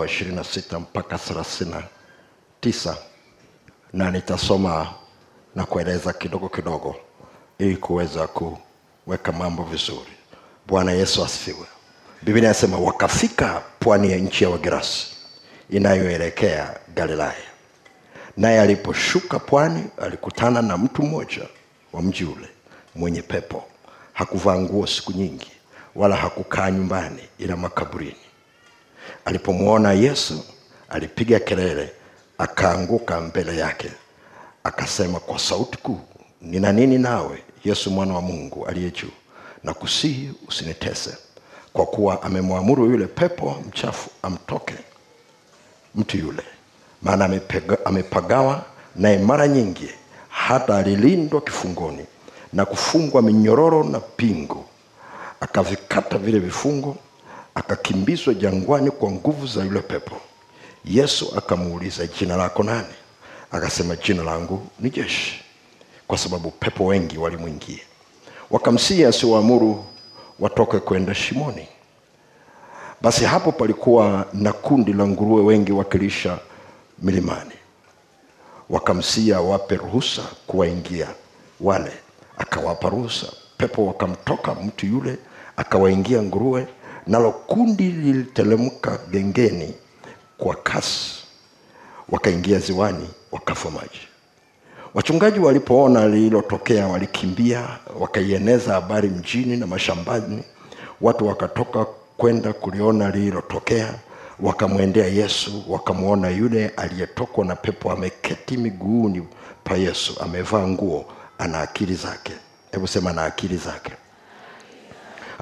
wa 26 mpaka 39 na nitasoma na kueleza kidogo kidogo ili kuweza kuweka mambo vizuri. Bwana yesu asifiwe. Biblia inasema wakafika pwani ya nchi ya wagerasi inayoelekea galilaya. Naye aliposhuka pwani alikutana na mtu mmoja wa mji ule mwenye pepo. Hakuvaa nguo siku nyingi wala hakukaa nyumbani ila makaburini alipomwona yesu alipiga kelele akaanguka mbele yake akasema kwa sauti kuu nina nini nawe yesu mwana wa mungu aliye juu? Na kusihi usinitese kwa kuwa amemwamuru yule pepo mchafu amtoke mtu yule. Maana amepagawa naye mara nyingi hata alilindwa kifungoni na kufungwa minyororo na pingu akavikata vile vifungo akakimbizwa jangwani kwa nguvu za yule pepo. Yesu akamuuliza jina lako nani? Akasema jina langu ni jeshi kwa sababu pepo wengi walimwingia. Wakamsihi asiwaamuru watoke kwenda shimoni. Basi hapo palikuwa na kundi la nguruwe wengi wakilisha milimani. Wakamsia awape ruhusa kuwaingia. Wale akawapa ruhusa. Pepo wakamtoka mtu yule akawaingia nguruwe nalo kundi lilitelemka gengeni kwa kasi. Wakaingia ziwani wakafa maji. Wachungaji walipoona lililotokea walikimbia wakaieneza habari mjini na mashambani. Watu wakatoka kwenda kuliona lililotokea wakamwendea yesu wakamwona yule aliyetokwa na pepo ameketi miguuni pa yesu amevaa nguo ana akili zake. Hebu sema na akili zake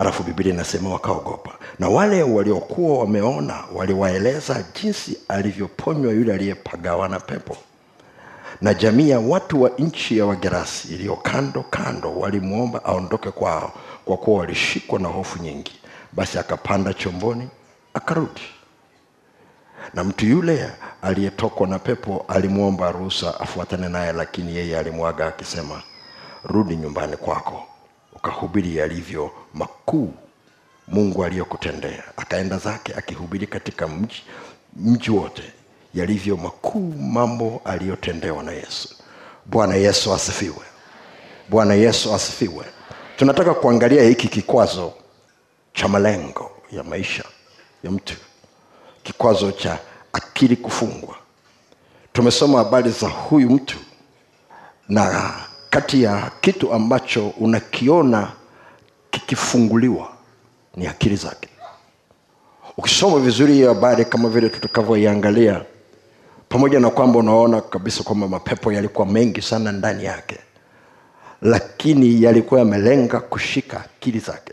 alafu biblia inasema wakaogopa. Na wale waliokuwa wameona waliwaeleza jinsi alivyoponywa yule aliyepagawa na pepo. Na jamii ya watu wa nchi ya wagerasi iliyo kando kando walimwomba aondoke kwao kwa kuwa walishikwa na hofu nyingi. Basi akapanda chomboni akarudi. Na mtu yule aliyetokwa na pepo alimwomba ruhusa afuatane naye lakini yeye alimwaga akisema rudi nyumbani kwako ukahubiri yalivyo makuu mungu aliyokutendea. Akaenda zake akihubiri katika mji, mji wote yalivyo makuu mambo aliyotendewa na yesu. Bwana yesu asifiwe. Bwana yesu asifiwe. Tunataka kuangalia hiki kikwazo cha malengo ya maisha ya mtu. Kikwazo cha akili kufungwa. Tumesoma habari za huyu mtu na kati ya kitu ambacho unakiona kikifunguliwa ni akili zake. Ukisoma vizuri hiyo habari kama vile tutakavyoiangalia pamoja na kwamba unaona kabisa kwamba mapepo yalikuwa mengi sana ndani yake lakini yalikuwa yamelenga kushika akili zake.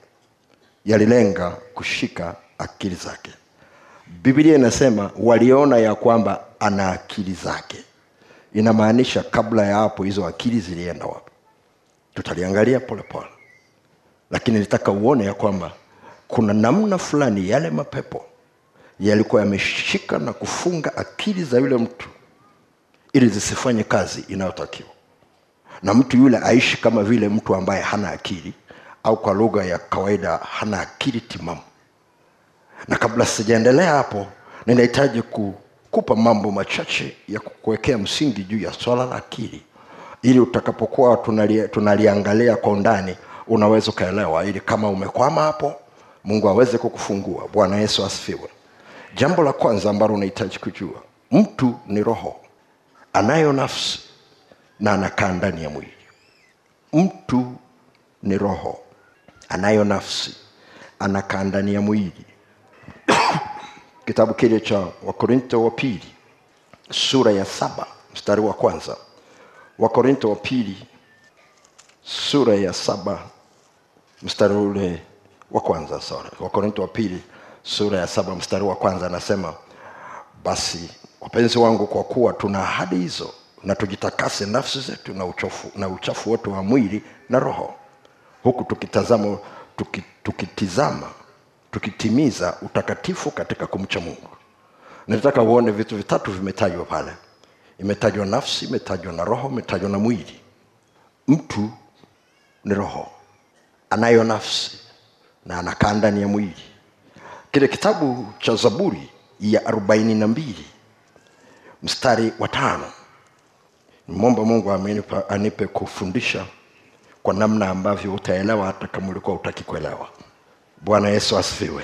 Yalilenga kushika akili zake. Biblia inasema waliona ya kwamba ana akili zake inamaanisha kabla ya hapo hizo akili zilienda wapi? Tutaliangalia polepole lakini nitaka uone ya kwamba kuna namna fulani yale mapepo yalikuwa yameshika na kufunga akili za yule mtu ili zisifanye kazi inayotakiwa. Na mtu yule aishi kama vile mtu ambaye hana akili au kwa lugha ya kawaida hana akili timamu. Na kabla sijaendelea hapo ninahitaji kukupa mambo machache ya kukuwekea msingi juu ya swala la akili. Ili utakapokuwa tunali, tunaliangalia kwa undani unaweza ukaelewa. Ili kama umekwama hapo mungu aweze kukufungua. Bwana yesu asifiwe. Jambo la kwanza ambalo unahitaji kujua mtu ni roho. Anayo nafsi na anakaa ndani ya mwili. Mtu ni roho. Anayo nafsi anakaa ndani ya mwili kitabu kile cha wakorinto wa pili sura ya saba mstari wa kwanza. Wakorinto wa pili sura ya saba mstari ule wa kwanza wakorinto wa pili sura ya saba mstari wa kwanza anasema basi wapenzi wangu kwa kuwa tuna ahadi hizo na tujitakase nafsi zetu na uchafu, na uchafu wote wa mwili na roho huku tukitazama tuki, tukitizama tukitimiza utakatifu katika kumcha mungu. Nataka uone vitu vitatu vimetajwa pale. Imetajwa nafsi imetajwa na roho imetajwa na mwili. Mtu ni roho. Anayo nafsi na anakaa ndani ya mwili. Kile kitabu cha zaburi ya arobaini na mbili mstari wa tano. Nimwomba mungu anipe kufundisha kwa namna ambavyo utaelewa hata kama ulikuwa utaki kuelewa bwana yesu asifiwe.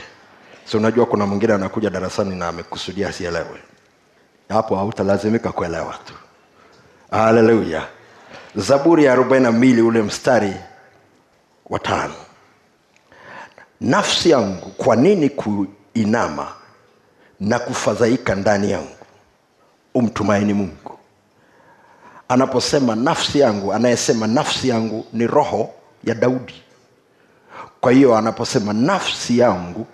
Si unajua kuna mwingine anakuja darasani na amekusudia asielewe. Hapo hautalazimika kuelewa tu. Haleluya zaburi ya arobaini na mbili ule mstari wa tano. Nafsi yangu kwa nini kuinama na kufadhaika ndani yangu? Umtumaini mungu. Anaposema nafsi yangu anayesema nafsi yangu ni roho ya daudi kwa hiyo anaposema nafsi yangu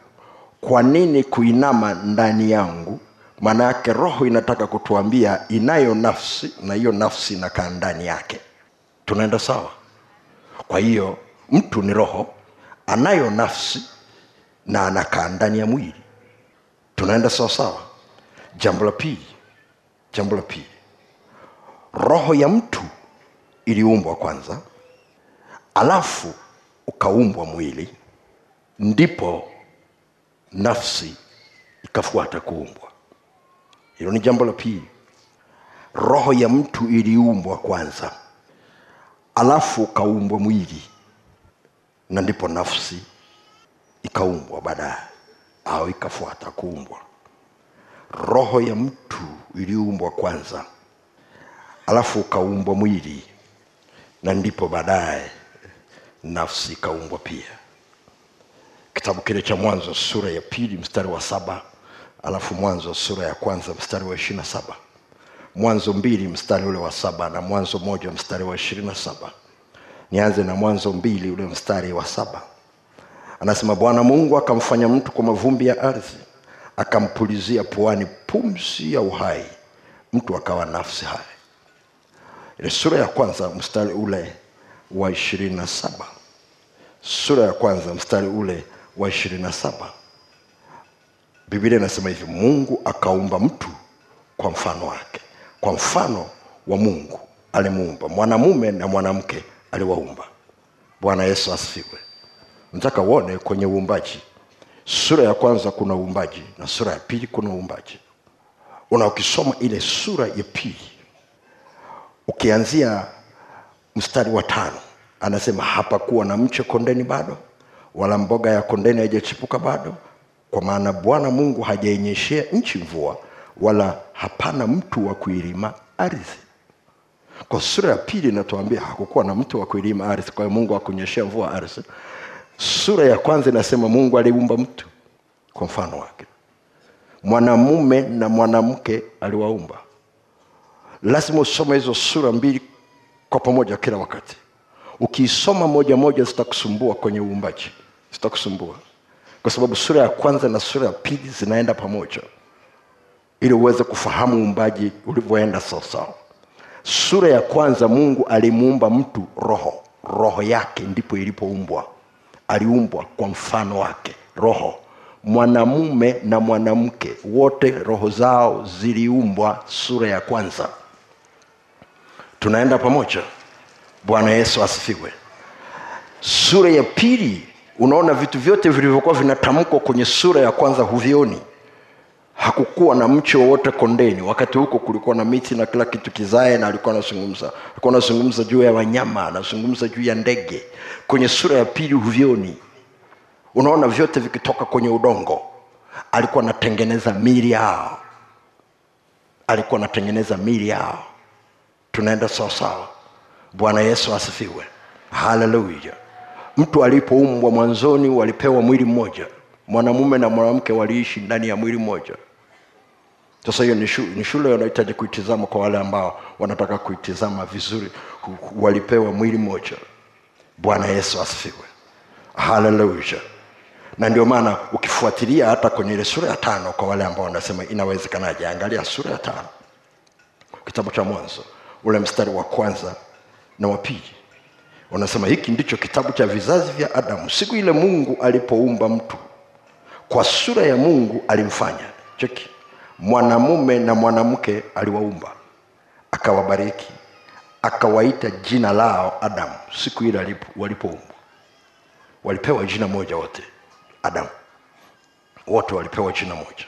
kwa nini kuinama ndani yangu? Maana yake roho inataka kutuambia inayo nafsi na hiyo nafsi inakaa ndani yake. Tunaenda sawa? Kwa hiyo mtu ni roho anayo nafsi na anakaa ndani ya mwili. Tunaenda sawa sawa? Jambo la pili jambo la pili. Roho ya mtu iliumbwa kwanza alafu ukaumbwa mwili ndipo nafsi ikafuata kuumbwa. Hilo ni jambo la pili. Roho ya mtu iliumbwa kwanza alafu ukaumbwa mwili na ndipo nafsi ikaumbwa baadaye au ikafuata kuumbwa. Roho ya mtu iliumbwa kwanza alafu ukaumbwa mwili na ndipo baadaye nafsi ikaumbwa pia. Kitabu kile cha mwanzo sura ya pili mstari wa saba alafu mwanzo sura ya kwanza mstari wa ishirina saba. Mwanzo mbili mstari ule wa saba na mwanzo moja mstari wa ishirini na saba. Nianze na mwanzo mbili ule mstari wa saba. Anasema bwana mungu akamfanya mtu kwa mavumbi ya ardhi akampulizia puani pumzi ya uhai mtu akawa nafsi hai. Ile sura ya kwanza mstari ule wa ishirini na saba sura ya kwanza mstari ule wa ishirini na saba. Biblia inasema hivi mungu akaumba mtu kwa mfano wake kwa mfano wa mungu alimuumba mwanamume na mwanamke aliwaumba. Bwana yesu asifiwe. Nataka uone kwenye uumbaji. Sura ya kwanza kuna uumbaji na sura ya pili kuna uumbaji. Una ukisoma ile sura ya pili ukianzia mstari wa tano anasema hapakuwa na mche kondeni bado wala mboga ya kondeni haijachipuka bado. Kwa maana bwana mungu hajainyeshea nchi mvua wala hapana mtu wa kuilima ardhi. Kwa sura ya pili inatuambia hakukuwa na mtu wa kuilima ardhi kwa hiyo mungu akunyeshea mvua ardhi. Sura ya kwanza inasema mungu aliumba mtu kwa mfano wake. Mwanamume na mwanamke aliwaumba. Lazima usome hizo sura mbili kwa pamoja kila wakati ukiisoma moja moja zitakusumbua kwenye uumbaji. Zitakusumbua. Kwa sababu sura ya kwanza na sura ya pili zinaenda pamoja. Ili uweze kufahamu uumbaji ulivyoenda sawasawa sura ya kwanza mungu alimuumba mtu roho. Roho yake ndipo ilipoumbwa. Aliumbwa kwa mfano wake. Roho. Mwanamume na mwanamke. Wote roho zao ziliumbwa sura ya kwanza. Tunaenda pamoja bwana yesu asifiwe. Sura ya pili unaona vitu vyote vilivyokuwa vinatamkwa kwenye sura ya kwanza huvioni. Hakukuwa na mche wowote kondeni. Wakati huko kulikuwa na miti na kila kitu kizae na alikuwa anazungumza. Alikuwa anazungumza juu ya wanyama anazungumza juu ya ndege. Kwenye sura ya pili huvioni. Unaona vyote vikitoka kwenye udongo. Alikuwa anatengeneza mili yao. Alikuwa anatengeneza mili yao. Tunaenda sawasawa bwana yesu asifiwe. Haleluya mtu alipoumbwa mwanzoni walipewa mwili mmoja. Mwanamume na mwanamke waliishi ndani ya mwili mmoja. Sasa hiyo ni shule, wanahitaji kuitizama kwa wale ambao wanataka kuitizama vizuri walipewa mwili mmoja. Bwana yesu asifiwe. Haleluya na ndio maana ukifuatilia hata kwenye ile sura ya tano kwa wale ambao wanasema inawezekanaje angalia sura ya tano. Kitabu cha mwanzo ule mstari wa kwanza na wapili wanasema hiki ndicho kitabu cha vizazi vya adamu siku ile mungu alipoumba mtu. Kwa sura ya mungu alimfanya. Cheki. Mwanamume na mwanamke aliwaumba. Akawabariki. Akawaita jina lao adamu siku ile walipoumbwa. Walipewa jina moja wote adamu. Wote walipewa jina moja